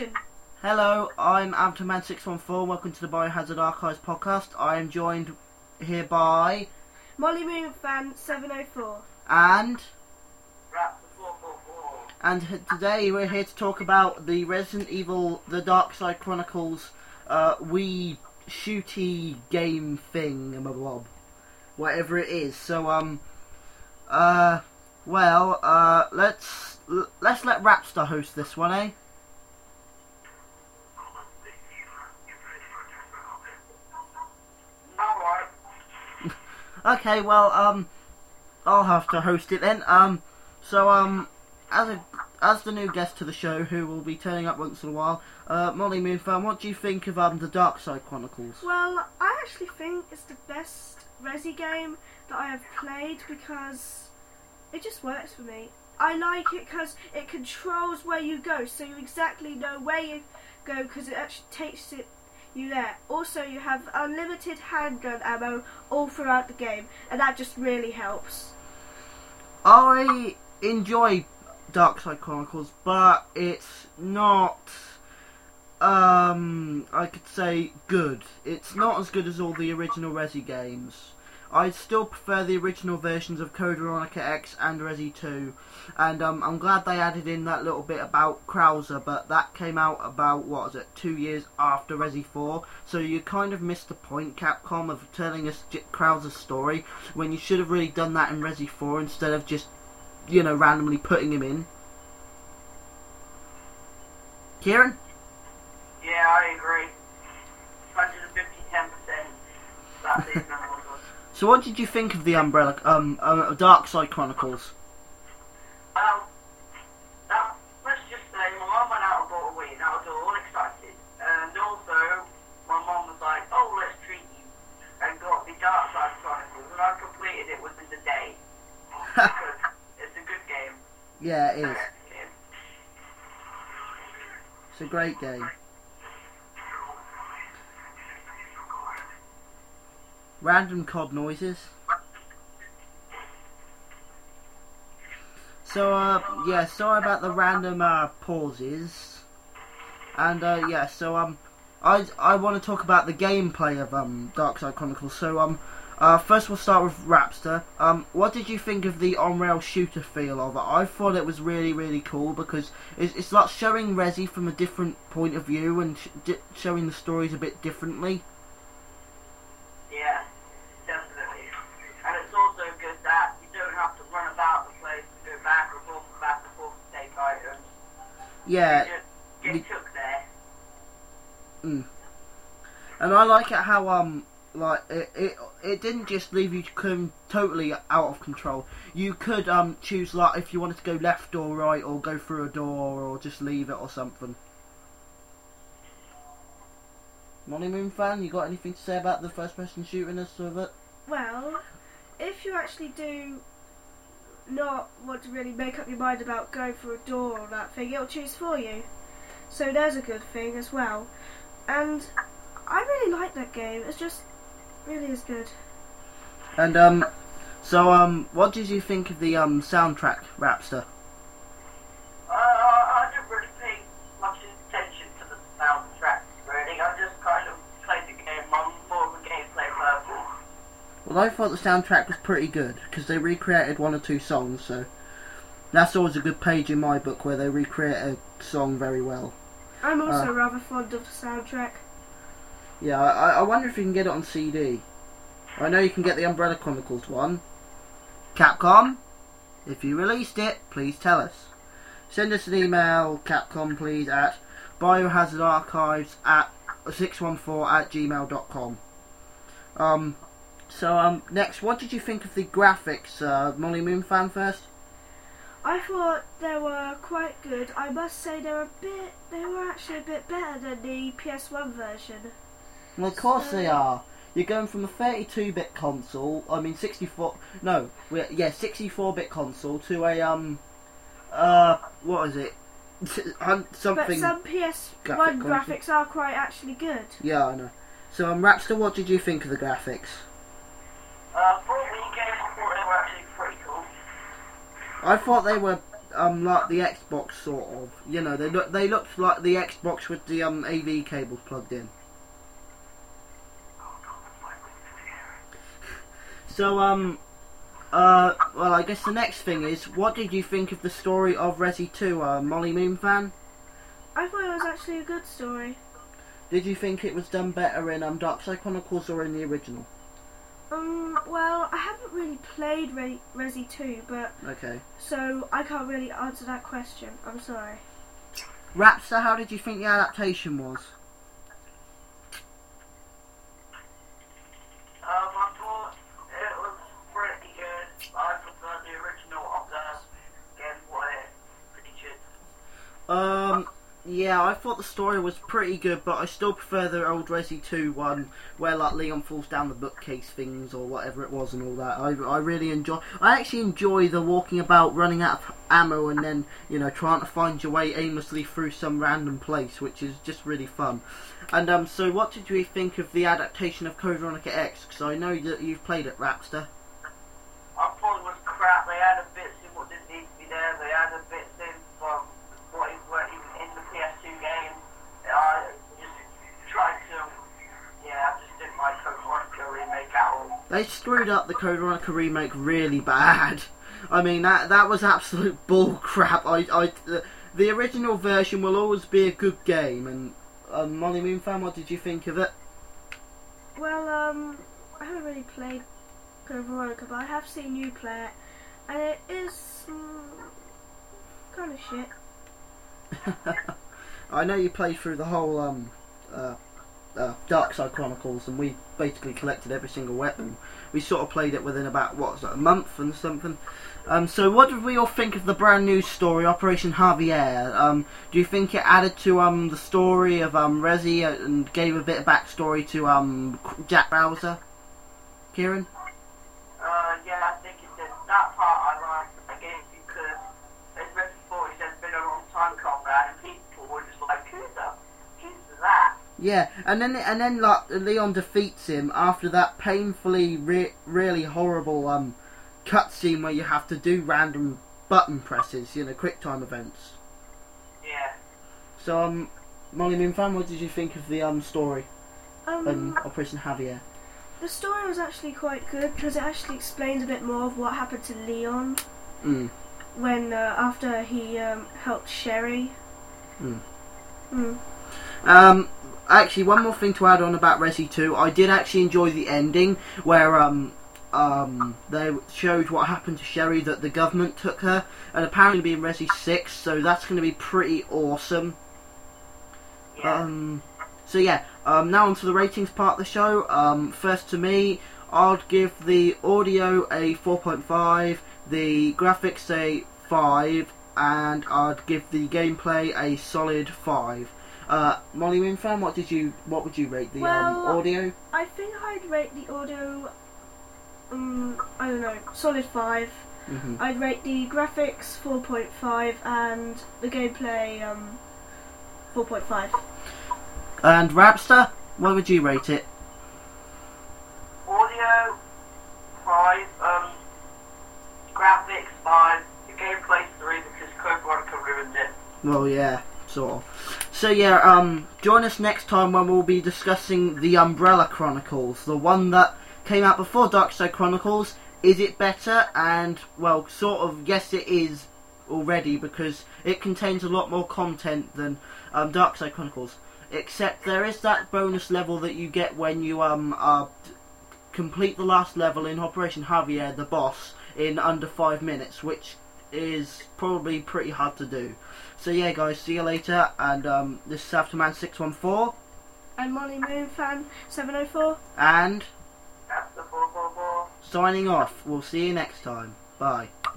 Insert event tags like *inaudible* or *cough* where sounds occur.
session. Hello, I'm Avatarman614. Welcome to the Biohazard Archives podcast. I am joined here by Molly Moon Fan 704. and Rap the 444. and h- today we're here to talk about the Resident Evil: The Dark Side Chronicles uh, Wii shooty game thing, blah, blah, blah, whatever it is. So um, uh, well, uh, let's l- let's let Rapstar host this one, eh? Okay, well, um, I'll have to host it then. Um, so um, as a as the new guest to the show, who will be turning up once in a while, uh, Molly Moonfan, what do you think of um the Dark Side Chronicles? Well, I actually think it's the best Resi game that I have played because it just works for me. I like it because it controls where you go, so you exactly know where you go because it actually takes it you there. Also, you have unlimited handgun ammo all throughout the game, and that just really helps. I enjoy Dark Side Chronicles, but it's not. Um, I could say good. It's not as good as all the original Resi games. I still prefer the original versions of Code Veronica X and Resi 2, and um, I'm glad they added in that little bit about Krauser, but that came out about, what was it, two years after Resi 4, so you kind of missed the point, Capcom, of telling us Krauser's story, when you should have really done that in Resi 4 instead of just, you know, randomly putting him in. Kieran? Yeah, I agree. 150, 10%. That's it, no one goes. So what did you think of the Umbrella, um, uh, Dark Side Chronicles? Um, let's just say my mum went out and bought a and I was all excited. And also, my mum was like, oh, let's treat you. And got the Dark Side Chronicles. And I completed it within the day. *laughs* it's a good game. yeah, it is. It's a great game. Random cod noises. So, uh, yeah, sorry about the random, uh, pauses. And, uh, yeah, so, um, I, I want to talk about the gameplay of, um, Dark Side Chronicles. So, um, uh, first we'll start with Rapster. Um, what did you think of the on-rail shooter feel of it? I thought it was really, really cool because it's, it's like showing Resi from a different point of view and sh- showing the stories a bit differently. Yeah, definitely. And it's also good that you don't have to run about the place to go back and forth and back and forth to take items. Yeah, You get the- took there. and I like it how um like it it, it didn't just leave you com- totally out of control. You could um choose like if you wanted to go left or right or go through a door or just leave it or something. Molly Moon fan, you got anything to say about the first person shooting us with it? Well, if you actually do not want to really make up your mind about going for a door or that thing, it'll choose for you. So there's a good thing as well. And I really like that game. It's just really is good. And um, so um, what did you think of the um soundtrack, Rapster? Uh, I I didn't really pay much attention to the soundtrack, really. I just kind of played the game on more of a gameplay purpose. Well, I thought the soundtrack was pretty good because they recreated one or two songs, so that's always a good page in my book where they recreate a song very well. I'm also Uh. rather fond of the soundtrack. Yeah, I, I wonder if you can get it on CD. I know you can get the Umbrella Chronicles one. Capcom, if you released it, please tell us. Send us an email, Capcom, please, at biohazardarchives at 614 at gmail.com. Um, so, um, next, what did you think of the graphics, uh, Molly Moon fan first? I thought they were quite good. I must say they were a bit. They were actually a bit better than the PS1 version. Well, of course they are. You're going from a 32-bit console, I mean 64, no, yeah, 64-bit console to a um, uh, what is it? *laughs* Hun- But some PS1 graphic graphics are quite actually good. Yeah, I know. So, um, Rapster, what did you think of the graphics? Uh, for a Wii game, I thought they were actually pretty cool. I thought they were um like the Xbox sort of. You know, they look they looked like the Xbox with the um AV cables plugged in. So um uh well I guess the next thing is what did you think of the story of Resi 2, uh, Molly Moon fan? I thought it was actually a good story. Did you think it was done better in um Dark Side Chronicles or in the original? Um, well, I haven't really played Re- Resi 2, but Okay. so I can't really answer that question. I'm sorry. Rapster, how did you think the adaptation was? Um, I thought it was pretty good. I prefer the original of the Game Boy featured. Um, yeah, I thought the story was pretty good, but I still prefer the old Resi 2 one where like Leon falls down the bookcase things or whatever it was and all that. I, I really enjoy. I actually enjoy the walking about, running out of ammo, and then you know trying to find your way aimlessly through some random place, which is just really fun. And um, so what did you think of the adaptation of Code Veronica X? Because I know that you've played it, Rapster. I thought it was crap. They added bits in what didn't need to be there. They added bits in from what weren't even in the PS2 game. I just tried to, yeah, I just didn't like Code Veronica remake at all. They screwed up the Code Veronica remake really bad. I mean that that was absolute *laughs* bull crap. I, I the, the original version will always be a good game. And um, Molly Moon fan, what did you think of it? Well, um, I haven't really played Code Veronica, but I have seen you play it, and it is um, kind of shit. *laughs* I know you played through the whole um, uh, uh, Dark Side Chronicles, and we basically collected every single weapon. We sort of played it within about what it, a month and something. Um, so, what did we all think of the brand new story, Operation Javier? Um, do you think it added to um, the story of um, Resi and gave a bit of backstory to um, Jack Krauser? Kieran? Yeah, and then and then like Leon defeats him after that painfully re- really horrible um cutscene where you have to do random button presses, you know, quick time events. Yeah. So um, Molly Moon fan, what did you think of the um story Um, and Operation Javier? the story was actually quite good because it actually explains a bit more of what happened to Leon Mm. when uh, after he um, helped Sherry. Mm. Mm. Um, actually, one more thing to add on about Resi 2. I did actually enjoy the ending where um, um, they showed what happened to Sherry, that the government took her, and apparently being Resi 6, so that's going to be pretty awesome. Yeah. Um, so yeah, um, now on to the ratings part of the show. Um, first to me, I'd give the audio a 4.5, the graphics a 5, and I'd give the gameplay a solid 5. Uh, Molly Moon fan, what did you, what would you rate the Well, um, audio? I think I'd rate the audio. Um, I don't know, solid five. hmm I'd rate the graphics 4.5 and the gameplay um 4.5. And Rapster, what would you rate it? Audio, 5, um, graphics, 5, the gameplay, 3, because Code Veronica ruined it. Well, yeah, sort of. So yeah, um, join us next time when we'll be discussing the Umbrella Chronicles, the one that came out before Darkside Chronicles. Is it better? And well, sort of yes, it is already because it contains a lot more content than um, Darkside Chronicles. Except there is that bonus level that you get when you um complete the last level in Operation Javier, the boss, in under five minutes, which is probably pretty hard to do. So yeah, guys, see you later. And um, this is Avatarman six one four, And Molly Moon fan 704. and That's the 444. signing off. We'll see you next time. Bye.